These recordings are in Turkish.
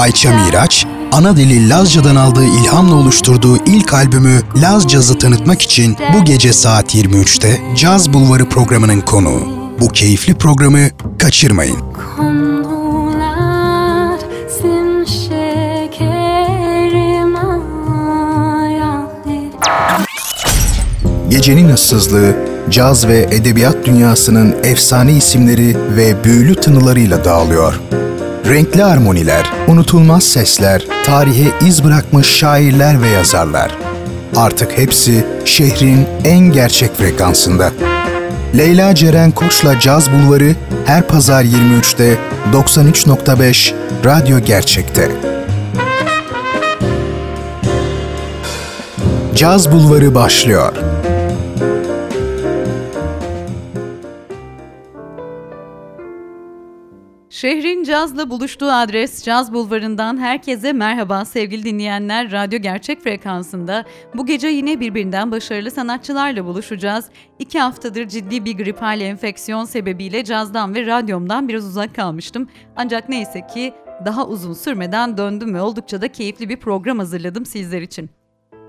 Ayça Miraç, ana dili Lazca'dan aldığı ilhamla oluşturduğu ilk albümü Laz Caz'ı tanıtmak için bu gece saat 23'te Caz Bulvarı programının konuğu. Bu keyifli programı kaçırmayın. Gecenin ıssızlığı, caz ve edebiyat dünyasının efsane isimleri ve büyülü tınılarıyla dağılıyor. Renkli armoniler, unutulmaz sesler, tarihe iz bırakmış şairler ve yazarlar. Artık hepsi şehrin en gerçek frekansında. Leyla Ceren Koç'la Caz Bulvarı her pazar 23'te 93.5 Radyo Gerçek'te. Caz Bulvarı başlıyor. Şehrin cazla buluştuğu adres Caz Bulvarı'ndan herkese merhaba sevgili dinleyenler. Radyo Gerçek Frekansı'nda bu gece yine birbirinden başarılı sanatçılarla buluşacağız. İki haftadır ciddi bir gripal enfeksiyon sebebiyle cazdan ve radyomdan biraz uzak kalmıştım. Ancak neyse ki daha uzun sürmeden döndüm ve oldukça da keyifli bir program hazırladım sizler için.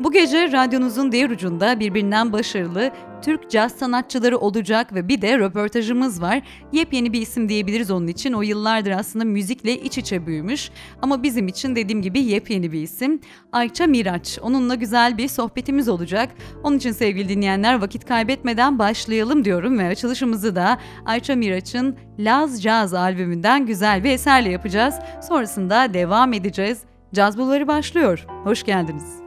Bu gece radyonuzun diğer ucunda birbirinden başarılı Türk caz sanatçıları olacak ve bir de röportajımız var. Yepyeni bir isim diyebiliriz onun için. O yıllardır aslında müzikle iç içe büyümüş. Ama bizim için dediğim gibi yepyeni bir isim. Ayça Miraç. Onunla güzel bir sohbetimiz olacak. Onun için sevgili dinleyenler vakit kaybetmeden başlayalım diyorum ve açılışımızı da Ayça Miraç'ın Laz Jazz albümünden güzel bir eserle yapacağız. Sonrasında devam edeceğiz. Caz Bulvarı başlıyor. Hoş geldiniz.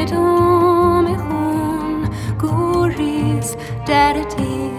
ادامه خون گریز در دل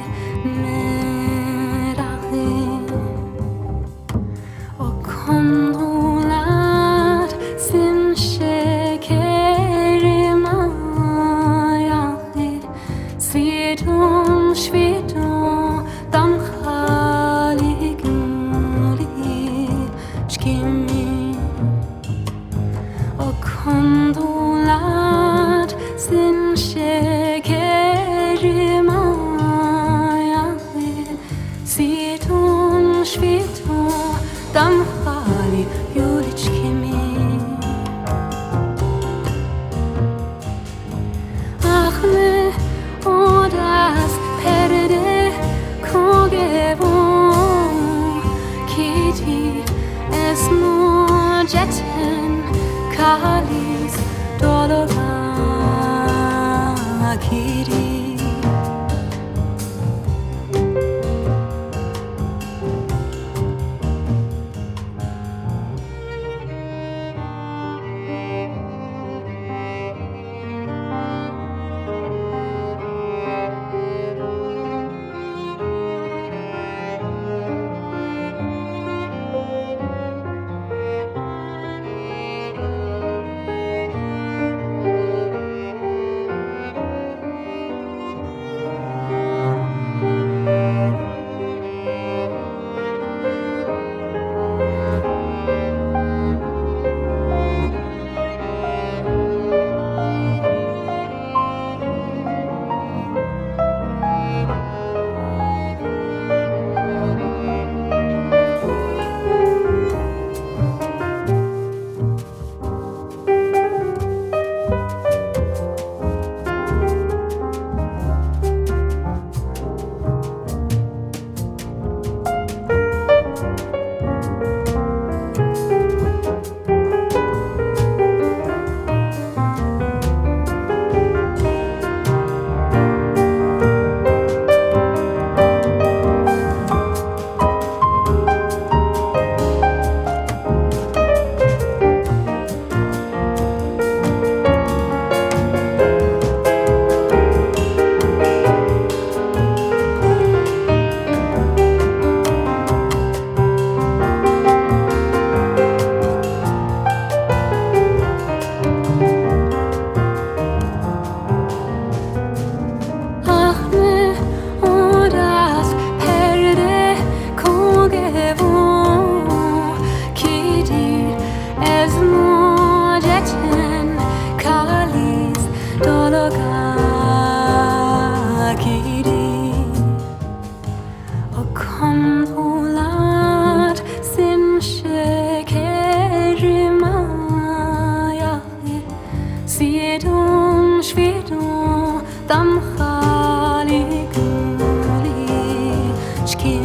Evet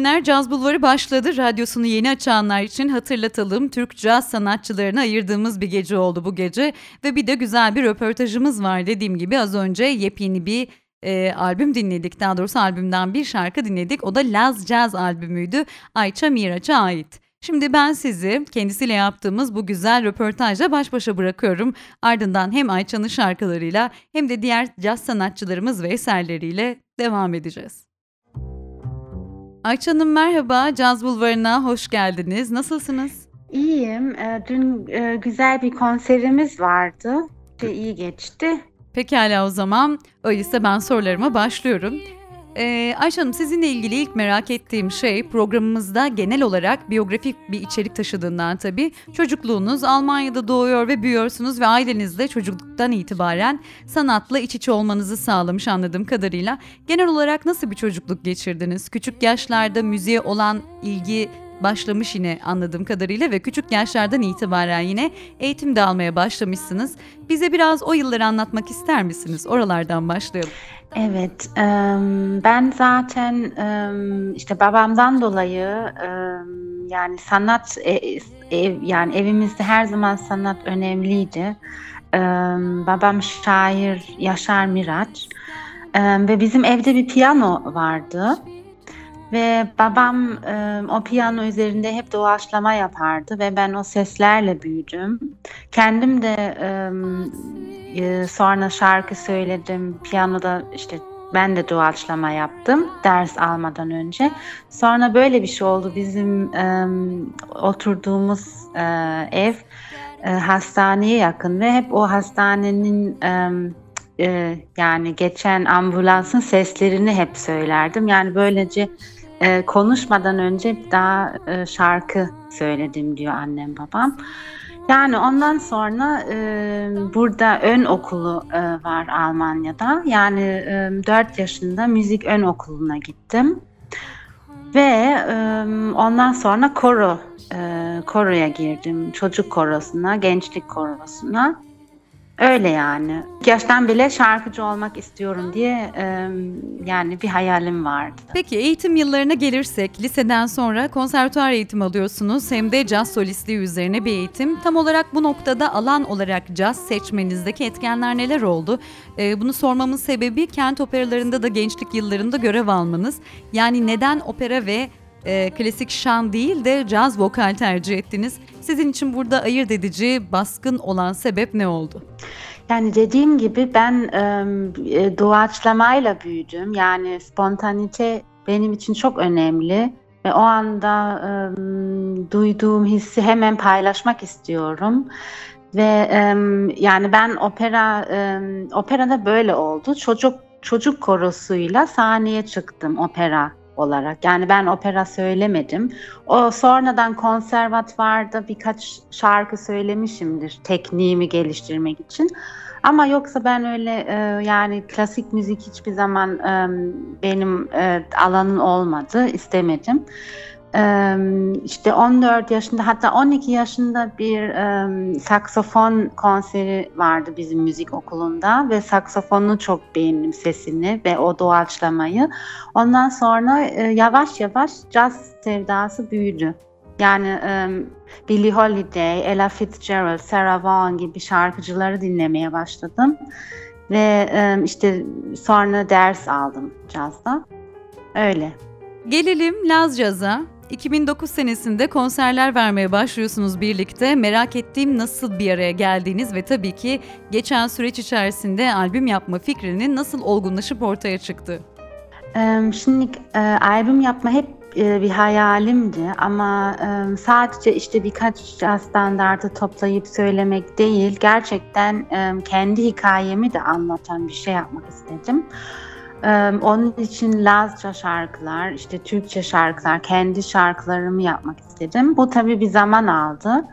dinleyenler Caz Bulvarı başladı. Radyosunu yeni açanlar için hatırlatalım. Türk caz sanatçılarına ayırdığımız bir gece oldu bu gece. Ve bir de güzel bir röportajımız var dediğim gibi az önce yepyeni bir e, albüm dinledik. Daha doğrusu albümden bir şarkı dinledik. O da Laz Jazz albümüydü. Ayça Miraç'a ait. Şimdi ben sizi kendisiyle yaptığımız bu güzel röportajla baş başa bırakıyorum. Ardından hem Ayça'nın şarkılarıyla hem de diğer caz sanatçılarımız ve eserleriyle devam edeceğiz. Ayça Hanım merhaba, Caz Bulvarı'na hoş geldiniz. Nasılsınız? İyiyim. Ee, dün e, güzel bir konserimiz vardı. İyi geçti. Pekala o zaman. Öyleyse ben sorularıma başlıyorum. Ee, Ayşe Hanım sizinle ilgili ilk merak ettiğim şey programımızda genel olarak biyografik bir içerik taşıdığından tabii çocukluğunuz Almanya'da doğuyor ve büyüyorsunuz ve ailenizde çocukluktan itibaren sanatla iç içe olmanızı sağlamış anladığım kadarıyla. Genel olarak nasıl bir çocukluk geçirdiniz? Küçük yaşlarda müziğe olan ilgi başlamış yine anladığım kadarıyla ve küçük yaşlardan itibaren yine eğitim de almaya başlamışsınız. Bize biraz o yılları anlatmak ister misiniz? Oralardan başlayalım. Evet, ben zaten işte babamdan dolayı yani sanat e, ev, yani evimizde her zaman sanat önemliydi. Babam şair Yaşar Miraç ve bizim evde bir piyano vardı. Ve babam e, o piyano üzerinde hep doğaçlama yapardı ve ben o seslerle büyüdüm. Kendim de e, sonra şarkı söyledim. Piyanoda işte ben de doğaçlama yaptım ders almadan önce. Sonra böyle bir şey oldu. Bizim e, oturduğumuz e, ev e, hastaneye yakın ve hep o hastanenin e, e, yani geçen ambulansın seslerini hep söylerdim. Yani böylece e, konuşmadan önce daha e, şarkı söyledim diyor annem babam. Yani ondan sonra e, burada ön okulu e, var Almanya'da. Yani e, 4 yaşında müzik ön okuluna gittim. Ve e, ondan sonra koro, e, koroya girdim. Çocuk korosuna, gençlik korosuna. Öyle yani. Yaştan bile şarkıcı olmak istiyorum diye e, yani bir hayalim vardı. Peki eğitim yıllarına gelirsek liseden sonra konservatuar eğitim alıyorsunuz hem de caz solistliği üzerine bir eğitim. Tam olarak bu noktada alan olarak caz seçmenizdeki etkenler neler oldu? E, bunu sormamın sebebi kent operalarında da gençlik yıllarında görev almanız. Yani neden opera ve e, klasik şan değil de caz vokal tercih ettiniz. Sizin için burada ayırt edici, baskın olan sebep ne oldu? Yani dediğim gibi ben e, doğaçlamayla büyüdüm. Yani spontanite benim için çok önemli ve o anda e, duyduğum hissi hemen paylaşmak istiyorum. Ve e, yani ben opera e, operada böyle oldu. Çocuk çocuk korosuyla sahneye çıktım opera olarak. Yani ben opera söylemedim. O sonradan konservatuvarda birkaç şarkı söylemişimdir tekniğimi geliştirmek için. Ama yoksa ben öyle e, yani klasik müzik hiçbir zaman e, benim e, alanım olmadı, istemedim. İşte 14 yaşında hatta 12 yaşında bir saksofon konseri vardı bizim müzik okulunda ve saksofonunu çok beğendim sesini ve o doğaçlamayı. Ondan sonra yavaş yavaş caz sevdası büyüdü. Yani Billie Holiday, Ella Fitzgerald, Sarah Vaughan gibi şarkıcıları dinlemeye başladım. Ve işte sonra ders aldım cazda. Öyle. Gelelim Laz Caz'a. 2009 senesinde konserler vermeye başlıyorsunuz birlikte. Merak ettiğim nasıl bir araya geldiğiniz ve tabii ki geçen süreç içerisinde albüm yapma fikrinin nasıl olgunlaşıp ortaya çıktı? Şimdi albüm yapma hep bir hayalimdi ama sadece işte birkaç standartı toplayıp söylemek değil, gerçekten kendi hikayemi de anlatan bir şey yapmak istedim. Onun için Lazca şarkılar, işte Türkçe şarkılar, kendi şarkılarımı yapmak istedim. Bu tabii bir zaman aldı.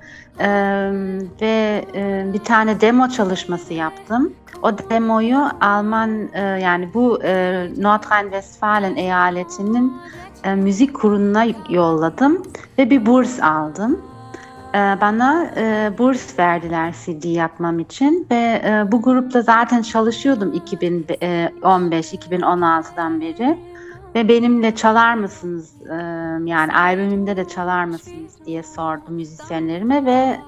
Ve bir tane demo çalışması yaptım. O demoyu Alman, yani bu Nordrhein-Westfalen eyaletinin müzik kuruluna yolladım ve bir burs aldım. Ee, bana e, burs verdiler CD yapmam için ve e, bu grupla zaten çalışıyordum 2015-2016'dan e, beri ve benimle çalar mısınız yani albümümde de çalar mısınız diye sordum müzisyenlerime ve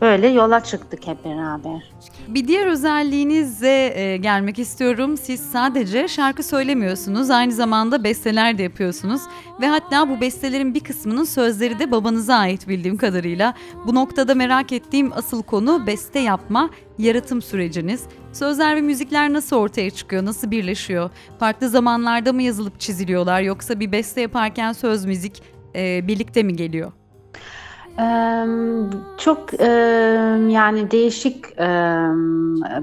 böyle yola çıktık hep beraber. Bir diğer özelliğinizle gelmek istiyorum. Siz sadece şarkı söylemiyorsunuz, aynı zamanda besteler de yapıyorsunuz ve hatta bu bestelerin bir kısmının sözleri de babanıza ait bildiğim kadarıyla. Bu noktada merak ettiğim asıl konu beste yapma, yaratım süreciniz. Sözler ve müzikler nasıl ortaya çıkıyor, nasıl birleşiyor? Farklı zamanlarda mı yazılıp çiziliyorlar yoksa bir beste yaparken söz müzik e, birlikte mi geliyor? çok yani değişik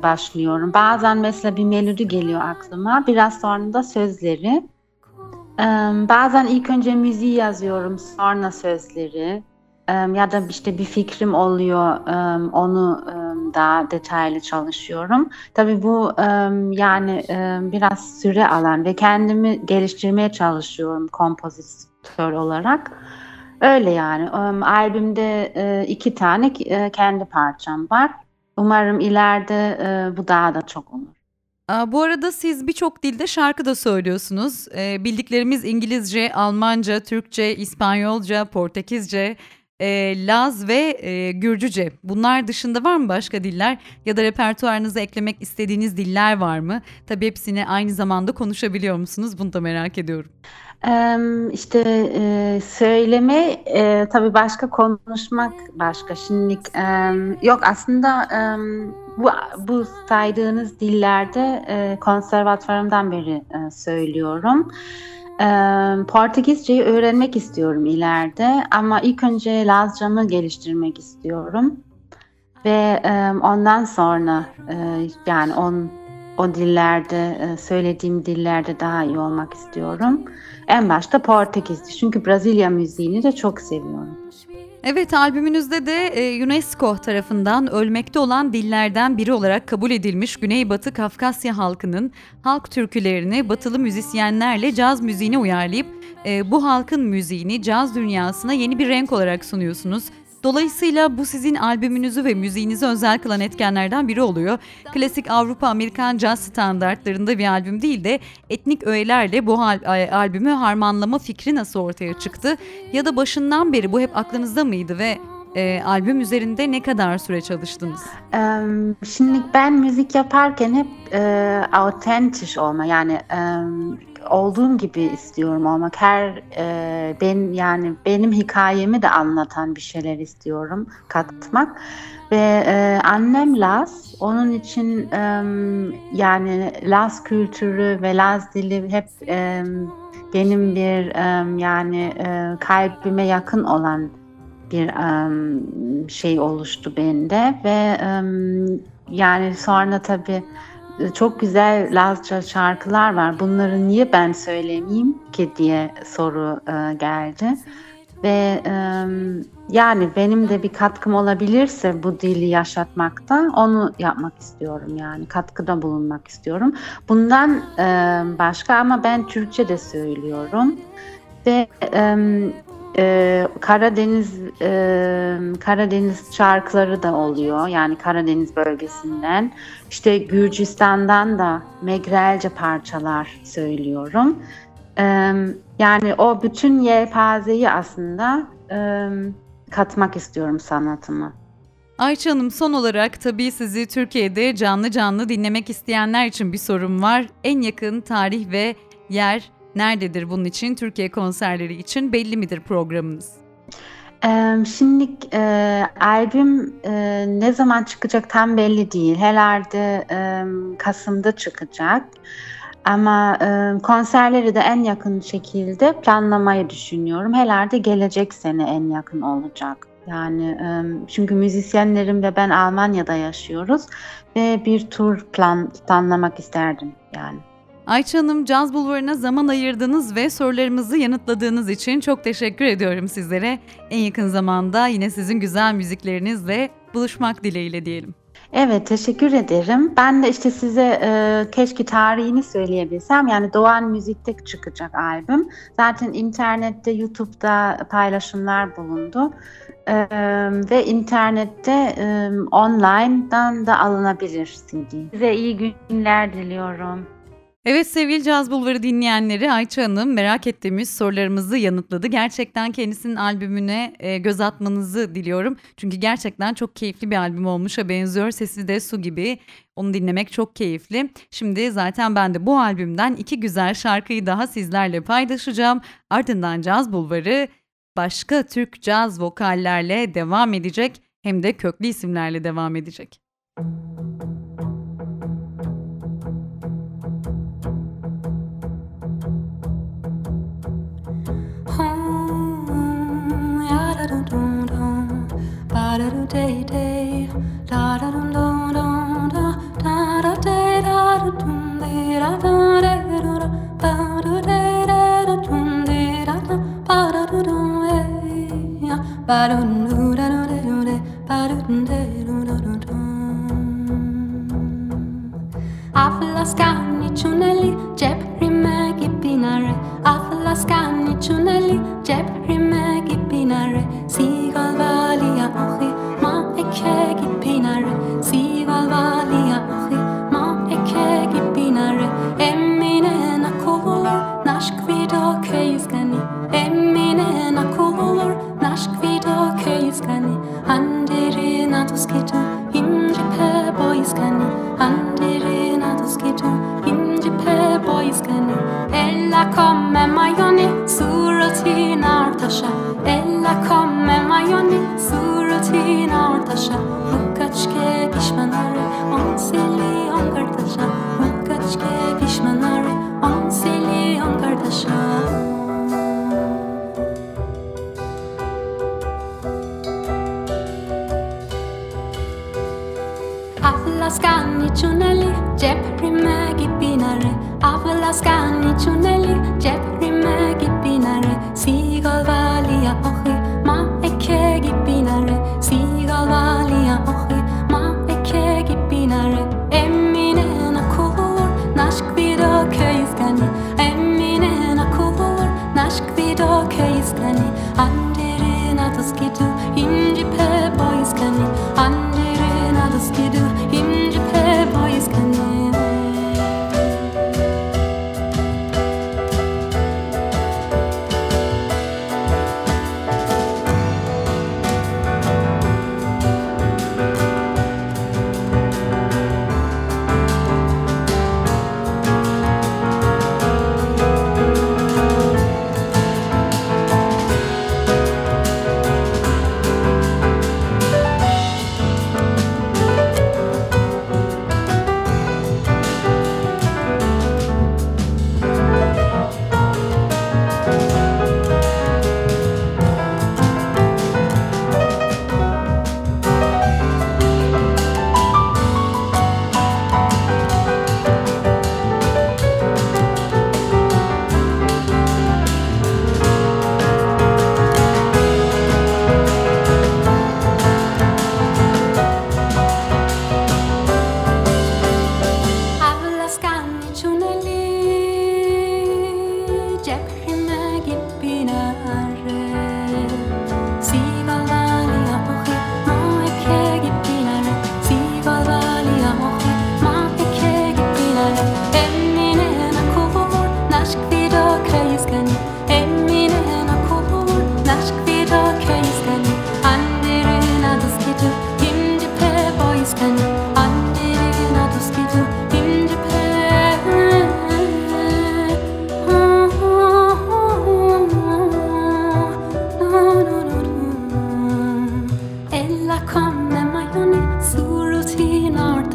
başlıyorum. Bazen mesela bir melodi geliyor aklıma. Biraz sonra da sözleri. bazen ilk önce müziği yazıyorum, sonra sözleri. ya da işte bir fikrim oluyor, onu daha detaylı çalışıyorum. Tabii bu yani biraz süre alan ve kendimi geliştirmeye çalışıyorum kompozitör olarak. Öyle yani. albümde iki tane kendi parçam var. Umarım ileride bu daha da çok olur. bu arada siz birçok dilde şarkı da söylüyorsunuz. bildiklerimiz İngilizce, Almanca, Türkçe, İspanyolca, Portekizce, Laz ve Gürcüce. Bunlar dışında var mı başka diller ya da repertuarınıza eklemek istediğiniz diller var mı? Tabii hepsini aynı zamanda konuşabiliyor musunuz? Bunu da merak ediyorum. İşte e, söyleme e, tabii başka konuşmak başka. Şimdi yok aslında bu bu saydığınız dillerde e, konservatuvarımdan beri söylüyorum. Portekizceyi öğrenmek istiyorum ileride ama ilk önce Lazcamı geliştirmek istiyorum ve ondan sonra yani on o dillerde söylediğim dillerde daha iyi olmak istiyorum. En başta Portekizce çünkü Brezilya müziğini de çok seviyorum. Evet albümünüzde de e, UNESCO tarafından ölmekte olan dillerden biri olarak kabul edilmiş Güneybatı Kafkasya halkının halk türkülerini batılı müzisyenlerle caz müziğine uyarlayıp e, bu halkın müziğini caz dünyasına yeni bir renk olarak sunuyorsunuz. Dolayısıyla bu sizin albümünüzü ve müziğinizi özel kılan etkenlerden biri oluyor. Klasik Avrupa Amerikan caz standartlarında bir albüm değil de etnik öğelerle bu al- albümü harmanlama fikri nasıl ortaya çıktı? Ya da başından beri bu hep aklınızda mıydı ve e, albüm üzerinde ne kadar süre çalıştınız? Şimdi ben müzik yaparken hep e, autentiş olma yani e, olduğum gibi istiyorum olmak. Her e, ben yani benim hikayemi de anlatan bir şeyler istiyorum katmak. Ve e, annem Laz, onun için e, yani Laz kültürü ve Laz dili hep e, benim bir e, yani e, kalbime yakın olan bir e, şey oluştu bende ve e, yani sonra tabii çok güzel Lazca şarkılar var. Bunları niye ben söylemeyeyim ki diye soru e, geldi. Ve e, yani benim de bir katkım olabilirse bu dili yaşatmakta onu yapmak istiyorum yani katkıda bulunmak istiyorum. Bundan e, başka ama ben Türkçe de söylüyorum ve e, e, Karadeniz e, Karadeniz şarkıları da oluyor. Yani Karadeniz bölgesinden. İşte Gürcistan'dan da Megrelce parçalar söylüyorum. E, yani o bütün yelpazeyi aslında e, katmak istiyorum sanatıma. Ayça Hanım son olarak tabii sizi Türkiye'de canlı canlı dinlemek isteyenler için bir sorum var. En yakın tarih ve yer nerededir bunun için? Türkiye konserleri için belli midir programınız? Şimdi e, albüm e, ne zaman çıkacak tam belli değil. Herhalde e, Kasım'da çıkacak. Ama e, konserleri de en yakın şekilde planlamayı düşünüyorum. Herhalde gelecek sene en yakın olacak. Yani e, çünkü müzisyenlerim ve ben Almanya'da yaşıyoruz ve bir tur plan planlamak isterdim yani. Ayça Hanım Caz Bulvarı'na zaman ayırdığınız ve sorularımızı yanıtladığınız için çok teşekkür ediyorum sizlere. En yakın zamanda yine sizin güzel müziklerinizle buluşmak dileğiyle diyelim. Evet teşekkür ederim. Ben de işte size e, keşke tarihini söyleyebilsem. Yani Doğan Müzik'te çıkacak albüm. Zaten internette, YouTube'da paylaşımlar bulundu. E, ve internette e, online'dan da alınabilir CD. Size iyi günler diliyorum. Evet sevgili Caz Bulvarı dinleyenleri Ayça Hanım merak ettiğimiz sorularımızı yanıtladı. Gerçekten kendisinin albümüne e, göz atmanızı diliyorum. Çünkü gerçekten çok keyifli bir albüm olmuşa benziyor. Sesi de su gibi. Onu dinlemek çok keyifli. Şimdi zaten ben de bu albümden iki güzel şarkıyı daha sizlerle paylaşacağım. Ardından Caz Bulvarı başka Türk caz vokallerle devam edecek. Hem de köklü isimlerle devam edecek. Müzik I've lost count, it's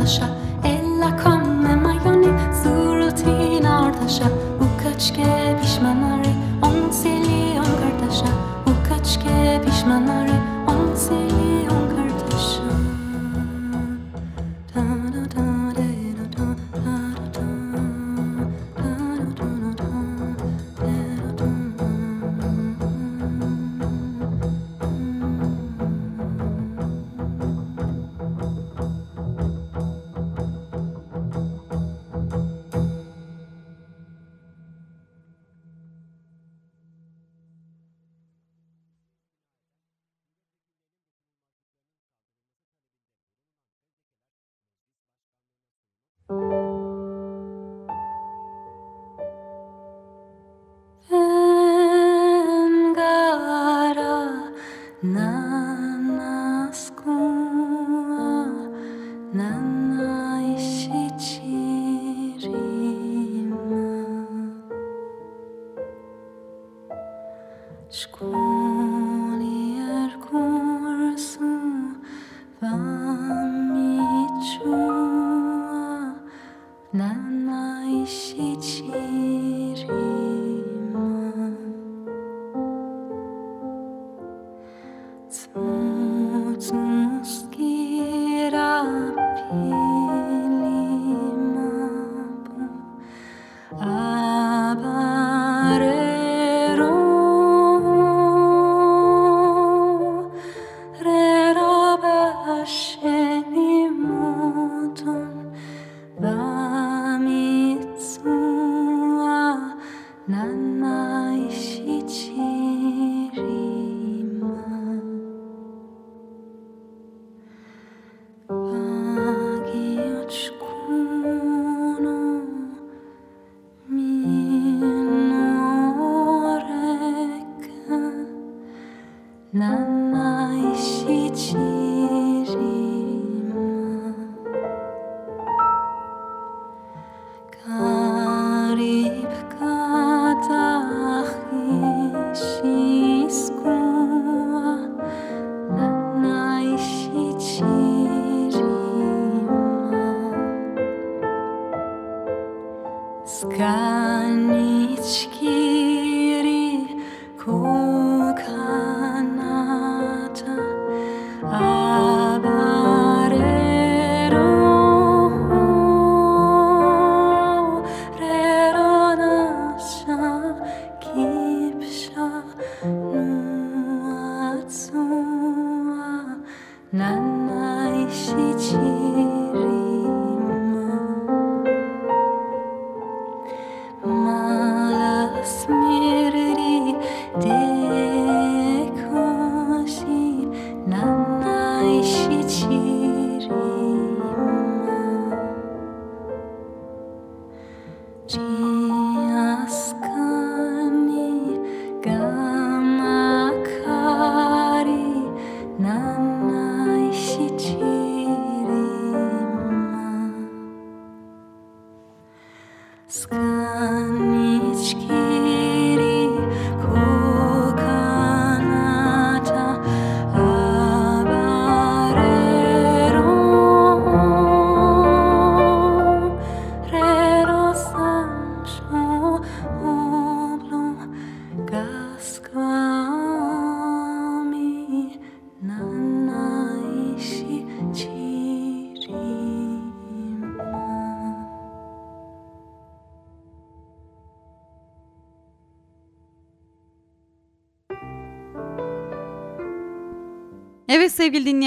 taşa Ella con me maioni Zurrutin ardışa Bu kaç kez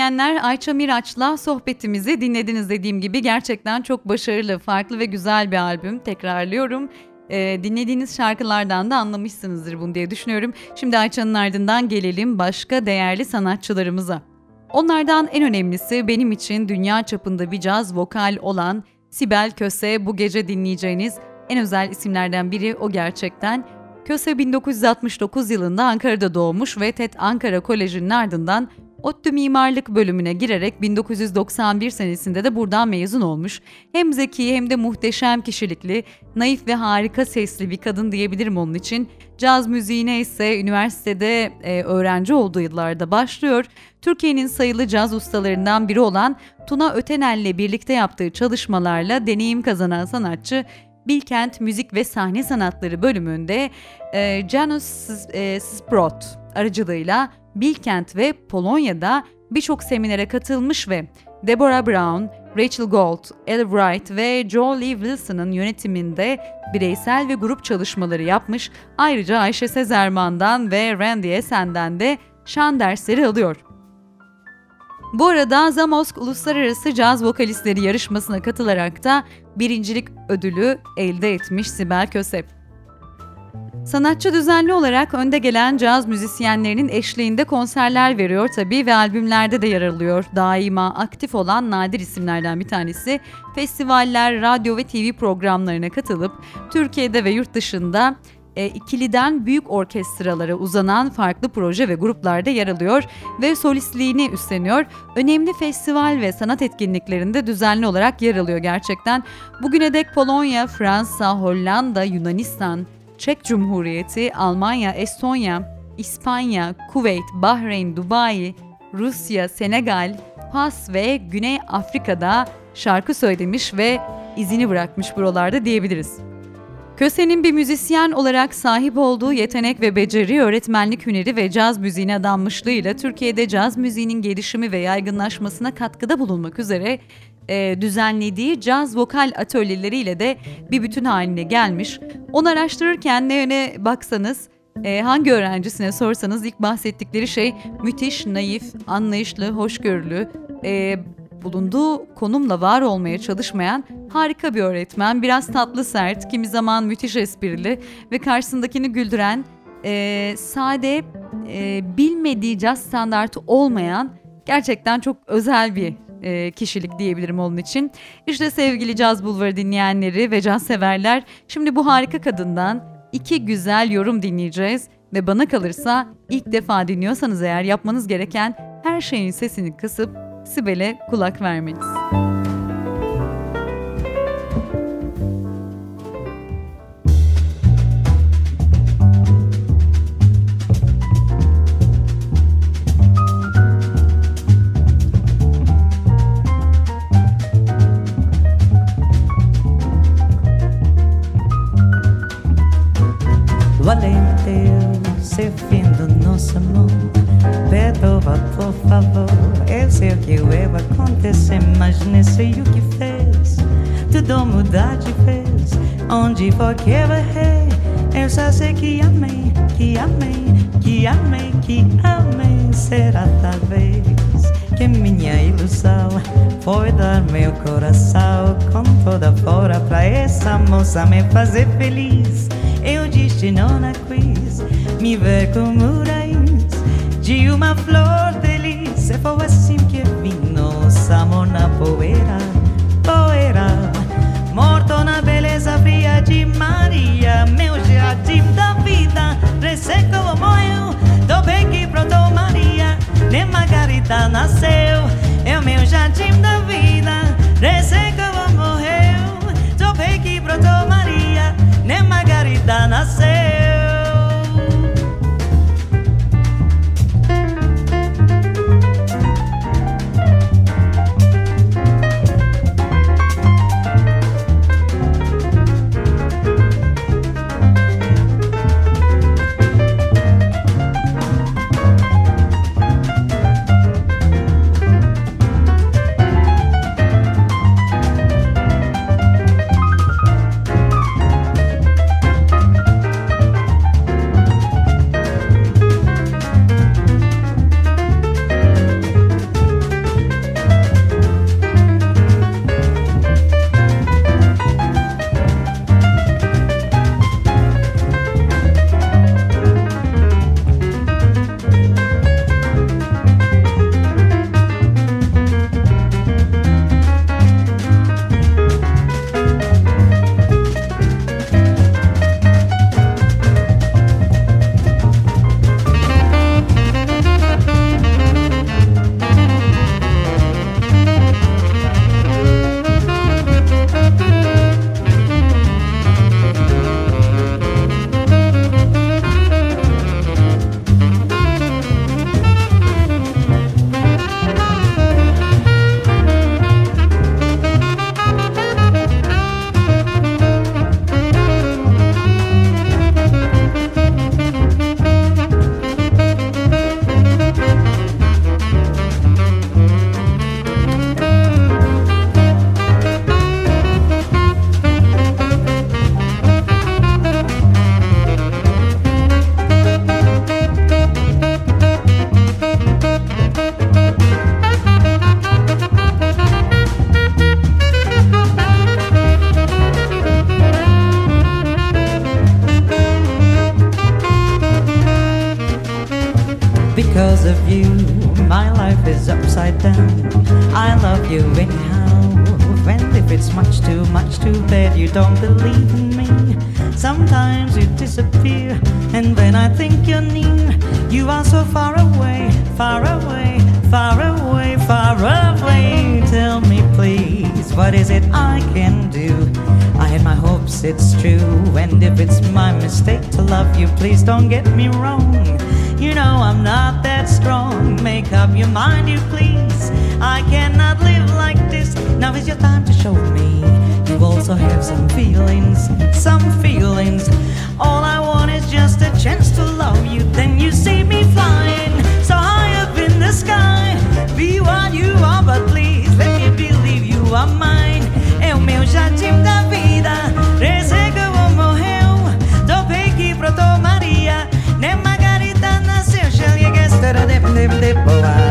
dinleyenler Ayça Miraç'la sohbetimizi dinlediniz dediğim gibi gerçekten çok başarılı, farklı ve güzel bir albüm. Tekrarlıyorum. Ee, dinlediğiniz şarkılardan da anlamışsınızdır bunu diye düşünüyorum. Şimdi Ayça'nın ardından gelelim başka değerli sanatçılarımıza. Onlardan en önemlisi benim için dünya çapında bir caz vokal olan Sibel Köse bu gece dinleyeceğiniz en özel isimlerden biri o gerçekten. Köse 1969 yılında Ankara'da doğmuş ve TED Ankara Koleji'nin ardından ODTÜ Mimarlık bölümüne girerek 1991 senesinde de buradan mezun olmuş. Hem zeki hem de muhteşem kişilikli, naif ve harika sesli bir kadın diyebilirim onun için. Caz müziğine ise üniversitede e, öğrenci olduğu yıllarda başlıyor. Türkiye'nin sayılı caz ustalarından biri olan Tuna Ötenel'le birlikte yaptığı çalışmalarla deneyim kazanan sanatçı Bilkent Müzik ve Sahne Sanatları bölümünde e, Janus e, Sprott aracılığıyla Bilkent ve Polonya'da birçok seminere katılmış ve Deborah Brown, Rachel Gold, Elle Wright ve Joe Lee Wilson'ın yönetiminde bireysel ve grup çalışmaları yapmış. Ayrıca Ayşe Sezerman'dan ve Randy Esen'den de şan dersleri alıyor. Bu arada Zamosk Uluslararası Caz Vokalistleri yarışmasına katılarak da birincilik ödülü elde etmiş Sibel Kösep. Sanatçı düzenli olarak önde gelen caz müzisyenlerinin eşliğinde konserler veriyor tabii ve albümlerde de yer alıyor. Daima aktif olan nadir isimlerden bir tanesi. Festivaller, radyo ve TV programlarına katılıp Türkiye'de ve yurt dışında e, ikiliden büyük orkestralara uzanan farklı proje ve gruplarda yer alıyor ve solistliğini üstleniyor. Önemli festival ve sanat etkinliklerinde düzenli olarak yer alıyor gerçekten. Bugüne dek Polonya, Fransa, Hollanda, Yunanistan, Çek Cumhuriyeti, Almanya, Estonya, İspanya, Kuveyt, Bahreyn, Dubai, Rusya, Senegal, Fas ve Güney Afrika'da şarkı söylemiş ve izini bırakmış buralarda diyebiliriz. Köse'nin bir müzisyen olarak sahip olduğu yetenek ve beceri, öğretmenlik hüneri ve caz müziğine adanmışlığıyla Türkiye'de caz müziğinin gelişimi ve yaygınlaşmasına katkıda bulunmak üzere e, düzenlediği caz vokal atölyeleriyle de bir bütün haline gelmiş. Onu araştırırken ne yöne baksanız, e, hangi öğrencisine sorsanız ilk bahsettikleri şey müthiş, naif, anlayışlı, hoşgörülü, e, bulunduğu konumla var olmaya çalışmayan harika bir öğretmen. Biraz tatlı sert, kimi zaman müthiş esprili ve karşısındakini güldüren, e, sade, e, bilmediği caz standartı olmayan gerçekten çok özel bir e, kişilik diyebilirim onun için. İşte sevgili Caz Bulvarı dinleyenleri ve caz severler şimdi bu harika kadından iki güzel yorum dinleyeceğiz ve bana kalırsa ilk defa dinliyorsanız eğer yapmanız gereken her şeyin sesini kısıp Sibel'e kulak vermeniz. Onde for que eu errei. Eu só sei que amei, que amei, que amei, que amei. Será talvez que minha ilusão foi dar meu coração com toda fora pra essa moça me fazer feliz. Eu destino na quiz me ver como raiz de uma flor delícia. Foi assim que vim, nosso amor na poeira, poeira morto na beleza fria de Maria, meu jardim da vida, resseco morreu, do bem que brotou you, please don't get me wrong. You know I'm not that strong. Make up your mind, you please. I cannot live like this. Now is your time to show me. You also have some feelings, some feelings. All I want is just a chance to love you. Then you see me flying so high up in the sky. Be what you are, but please let me believe you are mine. É o meu jardim da bye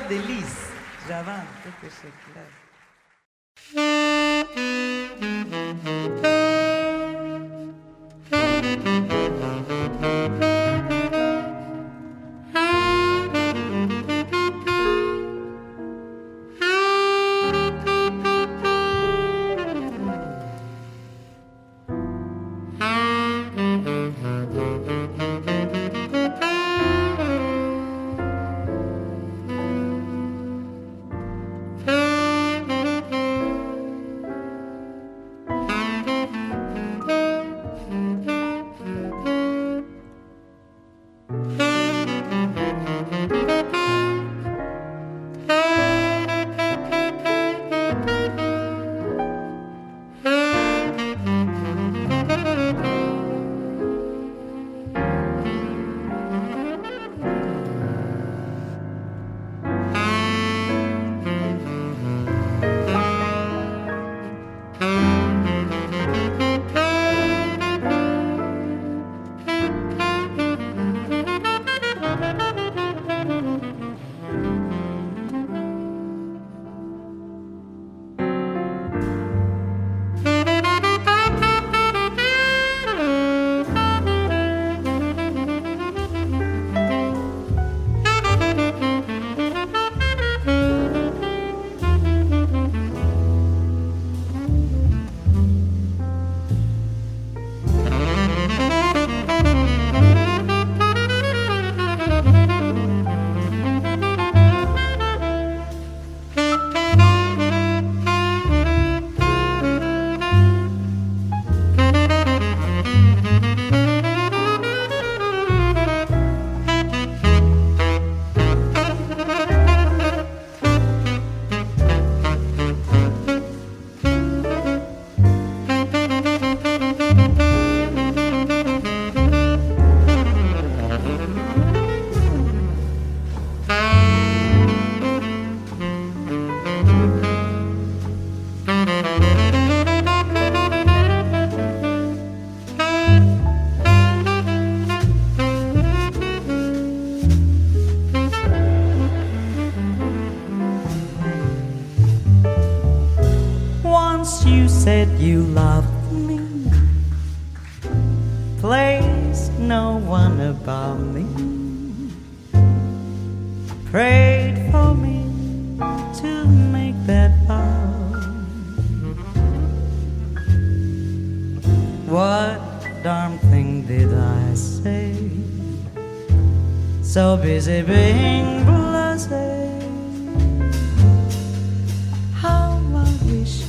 de lis, Já é claro.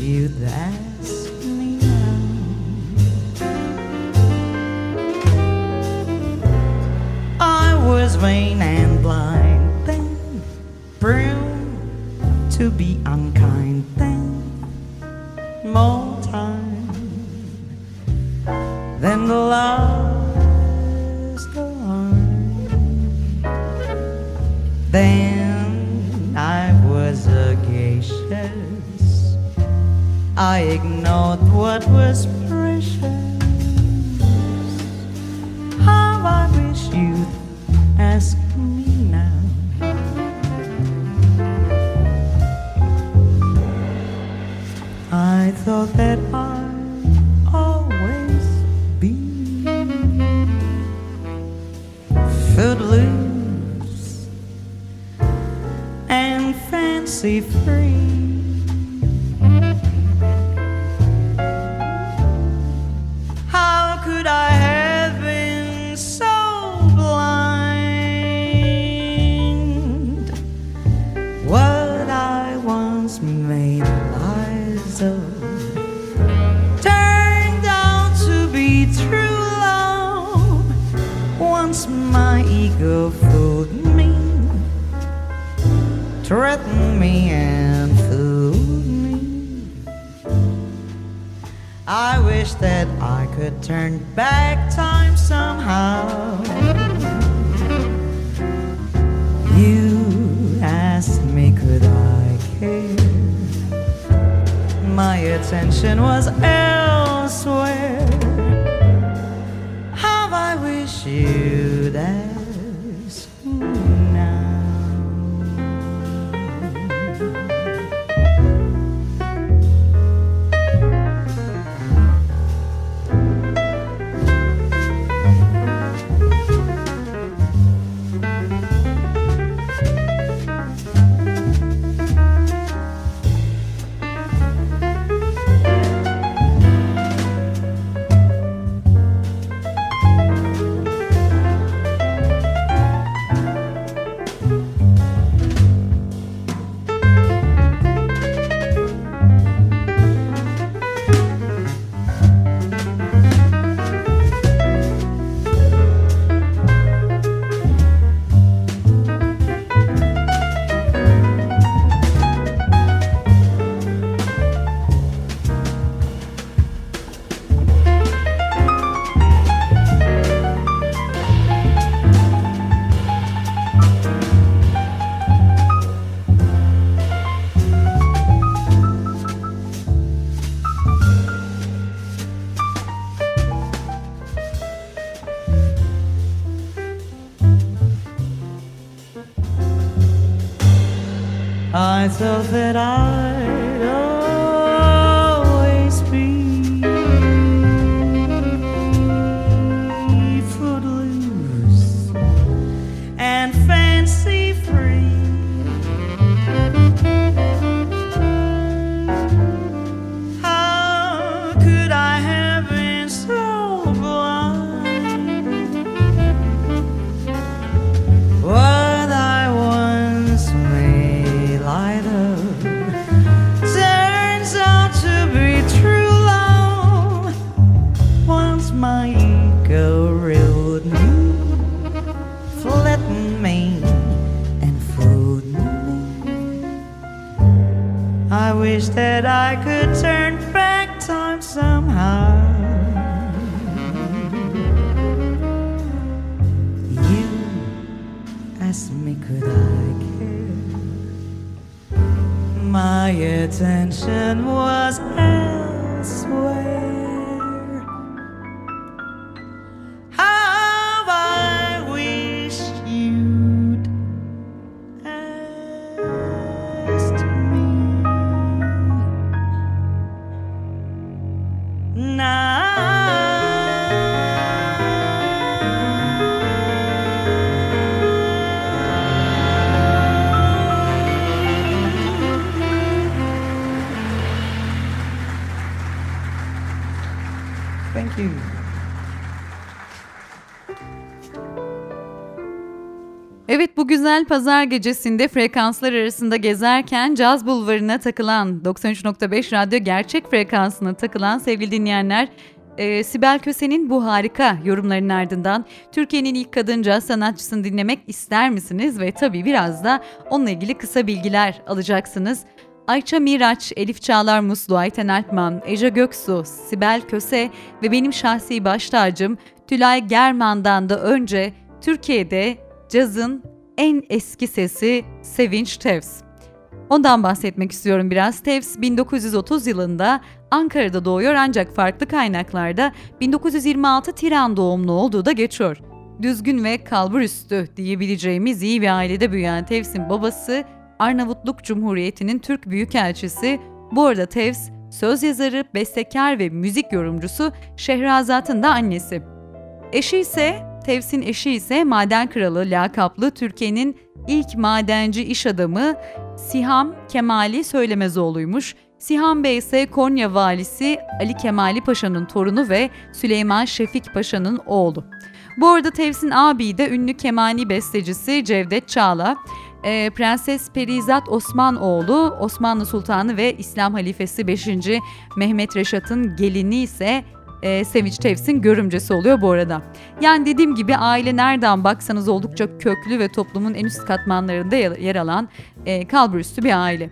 you'd ask me now. I was vain. attention was elsewhere. How I wish you'd ask. myself I. Güzel pazar gecesinde frekanslar arasında gezerken caz bulvarına takılan 93.5 radyo gerçek frekansına takılan sevgili dinleyenler e, Sibel Köse'nin bu harika yorumlarının ardından Türkiye'nin ilk kadın caz sanatçısını dinlemek ister misiniz? Ve tabii biraz da onunla ilgili kısa bilgiler alacaksınız. Ayça Miraç, Elif Çağlar Muslu, Ayten Alpman, Eja Göksu, Sibel Köse ve benim şahsi baş tacım Tülay German'dan da önce Türkiye'de cazın en eski sesi Sevinç Tevz. Ondan bahsetmek istiyorum biraz. Tevz 1930 yılında Ankara'da doğuyor ancak farklı kaynaklarda 1926 Tiran doğumlu olduğu da geçiyor. Düzgün ve kalburüstü diyebileceğimiz iyi bir ailede büyüyen Tevz'in babası Arnavutluk Cumhuriyeti'nin Türk Büyükelçisi. Bu arada Tevz, söz yazarı, bestekar ve müzik yorumcusu Şehrazat'ın da annesi. Eşi ise, Tevz'in eşi ise maden kralı lakaplı Türkiye'nin ilk madenci iş adamı Siham Kemali Söylemezoğlu'ymuş. Siham Bey ise Konya valisi Ali Kemali Paşa'nın torunu ve Süleyman Şefik Paşa'nın oğlu. Bu arada Tevz'in abi de ünlü kemani bestecisi Cevdet Çağla. E, Prenses Perizat Osmanoğlu, Osmanlı Sultanı ve İslam Halifesi 5. Mehmet Reşat'ın gelini ise e, Sevinç Tevz'in görümcesi oluyor bu arada. Yani dediğim gibi aile nereden baksanız oldukça köklü ve toplumun en üst katmanlarında yer alan e, kalburüstü bir aile.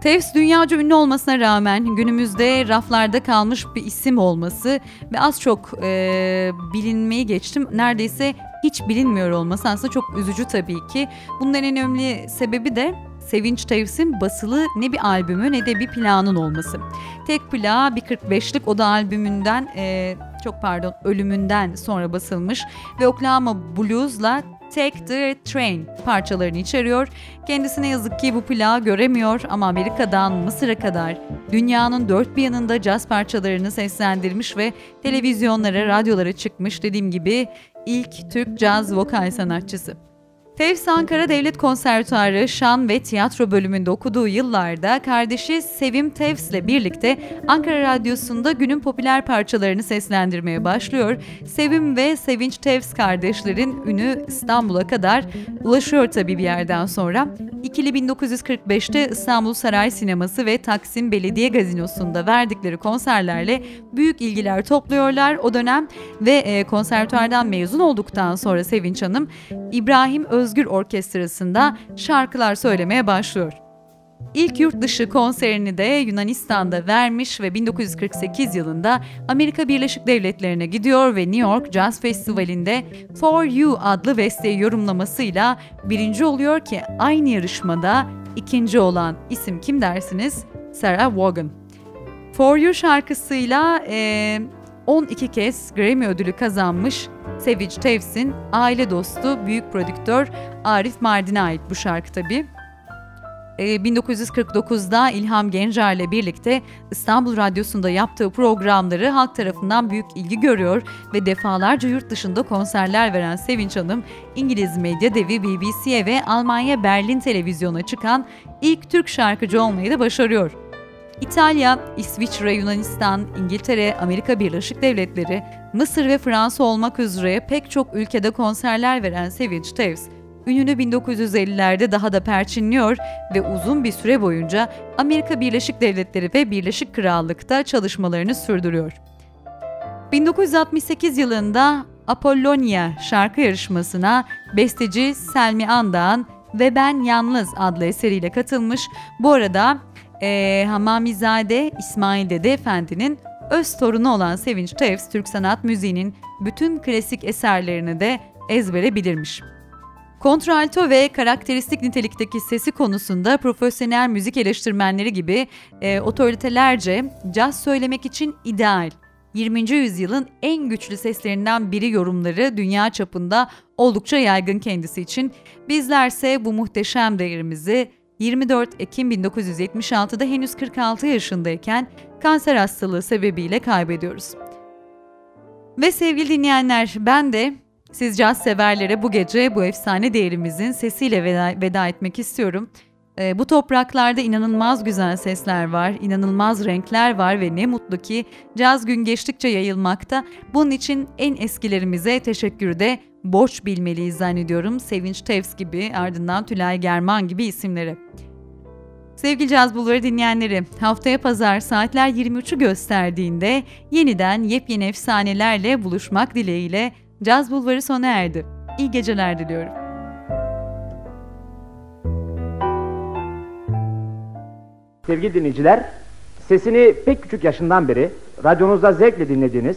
Tevz dünyaca ünlü olmasına rağmen günümüzde raflarda kalmış bir isim olması ve az çok e, bilinmeyi geçtim. Neredeyse hiç bilinmiyor olması aslında çok üzücü tabii ki. Bunun en önemli sebebi de Sevinç Tevz'in basılı ne bir albümü ne de bir planın olması. Tek plağı bir 45'lik o da albümünden e, çok pardon ölümünden sonra basılmış ve Oklahoma Blues'la Take the Train parçalarını içeriyor. Kendisine yazık ki bu plağı göremiyor ama Amerika'dan Mısır'a kadar dünyanın dört bir yanında caz parçalarını seslendirmiş ve televizyonlara, radyolara çıkmış dediğim gibi ilk Türk caz vokal sanatçısı. Tevs Ankara Devlet Konservatuarı Şan ve Tiyatro bölümünde okuduğu yıllarda kardeşi Sevim Tevs ile birlikte Ankara Radyosu'nda günün popüler parçalarını seslendirmeye başlıyor. Sevim ve Sevinç Tevs kardeşlerin ünü İstanbul'a kadar ulaşıyor tabii bir yerden sonra. İkili 1945'te İstanbul Saray Sineması ve Taksim Belediye Gazinosu'nda verdikleri konserlerle büyük ilgiler topluyorlar o dönem ve e, konservatuardan mezun olduktan sonra Sevinç Hanım İbrahim Özgür Orkestrası'nda şarkılar söylemeye başlıyor. İlk yurt dışı konserini de Yunanistan'da vermiş ve 1948 yılında Amerika Birleşik Devletleri'ne gidiyor ve New York Jazz Festivali'nde For You adlı besteyi yorumlamasıyla birinci oluyor ki aynı yarışmada ikinci olan isim kim dersiniz? Sarah Vaughan. For You şarkısıyla e, 12 kez Grammy ödülü kazanmış Sevinç Tevs'in aile dostu büyük prodüktör Arif Mardin'e ait bu şarkı tabii. 1949'da İlham Gencer ile birlikte İstanbul Radyosu'nda yaptığı programları halk tarafından büyük ilgi görüyor ve defalarca yurt dışında konserler veren Sevinç Hanım, İngiliz medya devi BBC'ye ve Almanya Berlin televizyona çıkan ilk Türk şarkıcı olmayı da başarıyor. İtalya, İsviçre, Yunanistan, İngiltere, Amerika Birleşik Devletleri, Mısır ve Fransa olmak üzere pek çok ülkede konserler veren Sevinç Tevz, ününü 1950'lerde daha da perçinliyor ve uzun bir süre boyunca Amerika Birleşik Devletleri ve Birleşik Krallık'ta çalışmalarını sürdürüyor. 1968 yılında Apollonia şarkı yarışmasına besteci Selmi Andağ'ın ve Ben Yalnız adlı eseriyle katılmış. Bu arada e, Hamamizade İsmail Dede Efendi'nin öz torunu olan Sevinç Tevz, Türk sanat müziğinin bütün klasik eserlerini de ezbere bilirmiş. Kontralto ve karakteristik nitelikteki sesi konusunda profesyonel müzik eleştirmenleri gibi e, otoritelerce caz söylemek için ideal. 20. yüzyılın en güçlü seslerinden biri yorumları dünya çapında oldukça yaygın kendisi için. Bizlerse bu muhteşem değerimizi 24 Ekim 1976'da henüz 46 yaşındayken kanser hastalığı sebebiyle kaybediyoruz. Ve sevgili dinleyenler ben de siz caz severlere bu gece bu efsane değerimizin sesiyle veda, veda etmek istiyorum. E, bu topraklarda inanılmaz güzel sesler var, inanılmaz renkler var ve ne mutlu ki caz gün geçtikçe yayılmakta. Bunun için en eskilerimize teşekkürü de borç bilmeliyiz zannediyorum. Sevinç Tevz gibi, ardından Tülay German gibi isimleri. Sevgili Caz Bulvarı dinleyenleri, haftaya pazar saatler 23'ü gösterdiğinde yeniden yepyeni efsanelerle buluşmak dileğiyle Caz Bulvarı sona erdi. İyi geceler diliyorum. Sevgili dinleyiciler, sesini pek küçük yaşından beri radyonuzda zevkle dinlediğiniz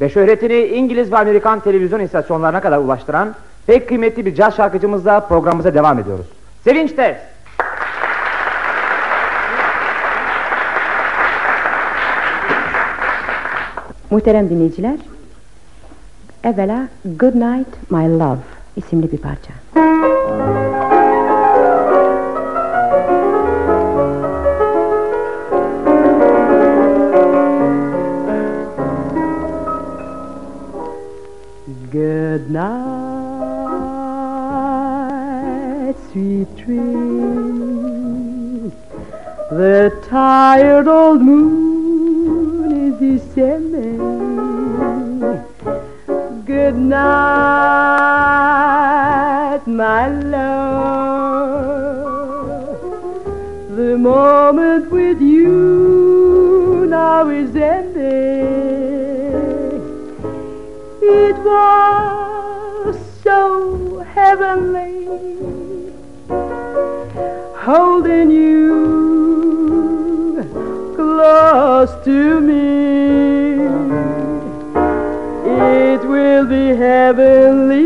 ve şöhretini İngiliz ve Amerikan televizyon istasyonlarına kadar ulaştıran pek kıymetli bir caz şarkıcımızla programımıza devam ediyoruz. Sevinç Tez! Muhterem dinleyiciler, evvela Good Night My Love isimli bir parça. The tired old moon is descending. Good night, my love. The moment with you now is ending. It was close to me. It will be heavenly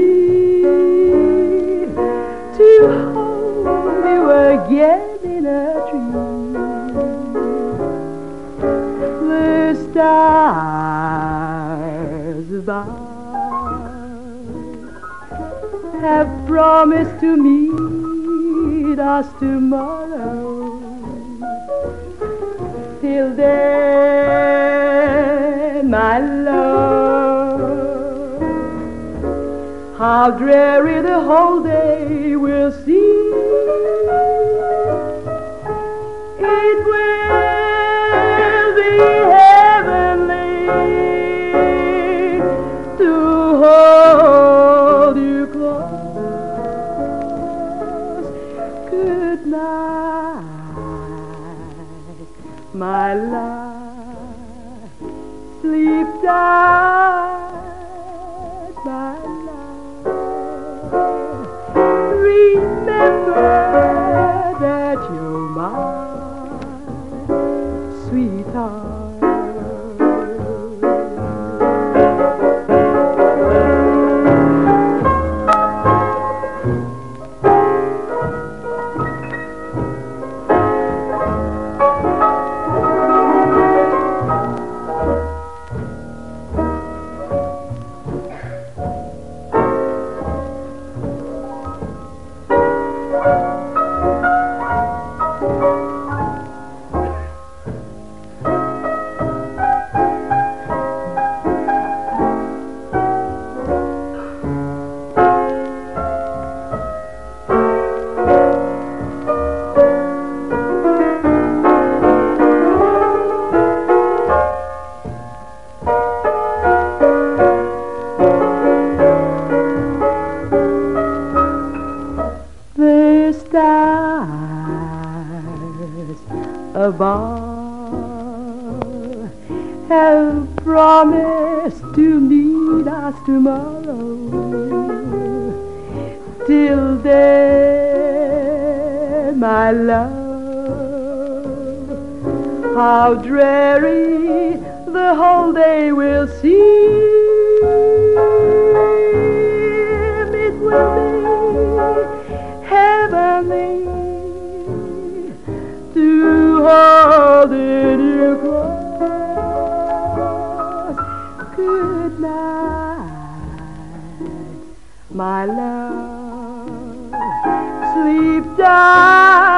to hold you again in a dream. The stars above have promised to meet us tomorrow. Till my love, how dreary the whole day will seem. It will my love. Sleep tight, have promised to meet us tomorrow. Till then, my love, how dreary the whole day will seem. My love. sleep tight,